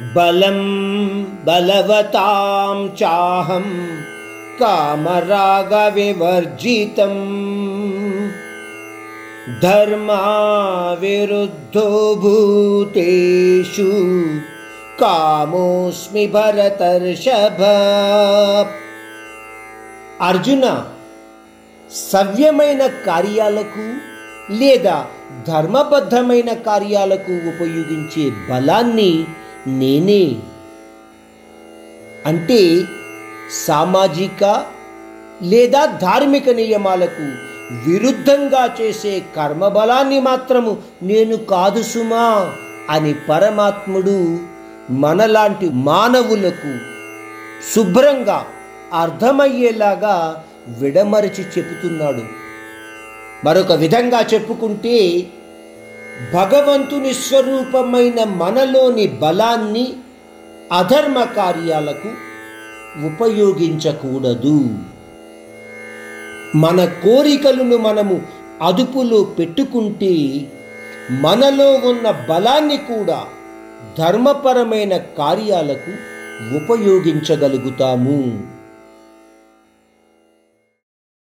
బలం బలవతాం చాహం కామరాగ వివర్జితం ధర్మా భూతేషు కామోస్మి భరతర్షభ. అర్జున సవ్యమైన కార్యాలకు లేదా ధర్మబద్ధమైన కార్యాలకు ఉపయోగించే బలాన్ని నేనే. అంటే సామాజిక లేదా ధార్మిక నియమాలకు విరుద్ధంగా చేసే కర్మబలాన్ని మాత్రము నేను కాదు సుమా అని పరమాత్ముడు మనలాంటి మానవులకు శుభ్రంగా అర్థమయ్యేలాగా విడమరచి చెబుతున్నాడు. మరొక విధంగా చెప్పుకుంటే భగవంతుని స్వరూపమైన మనలోని బలాన్ని అధర్మ కార్యాలకు ఉపయోగించకూడదు. మన కోరికలను మనము అదుపులో పెట్టుకుంటే మనలో ఉన్న బలాన్ని కూడా ధర్మపరమైన కార్యాలకు ఉపయోగించగలుగుతాము.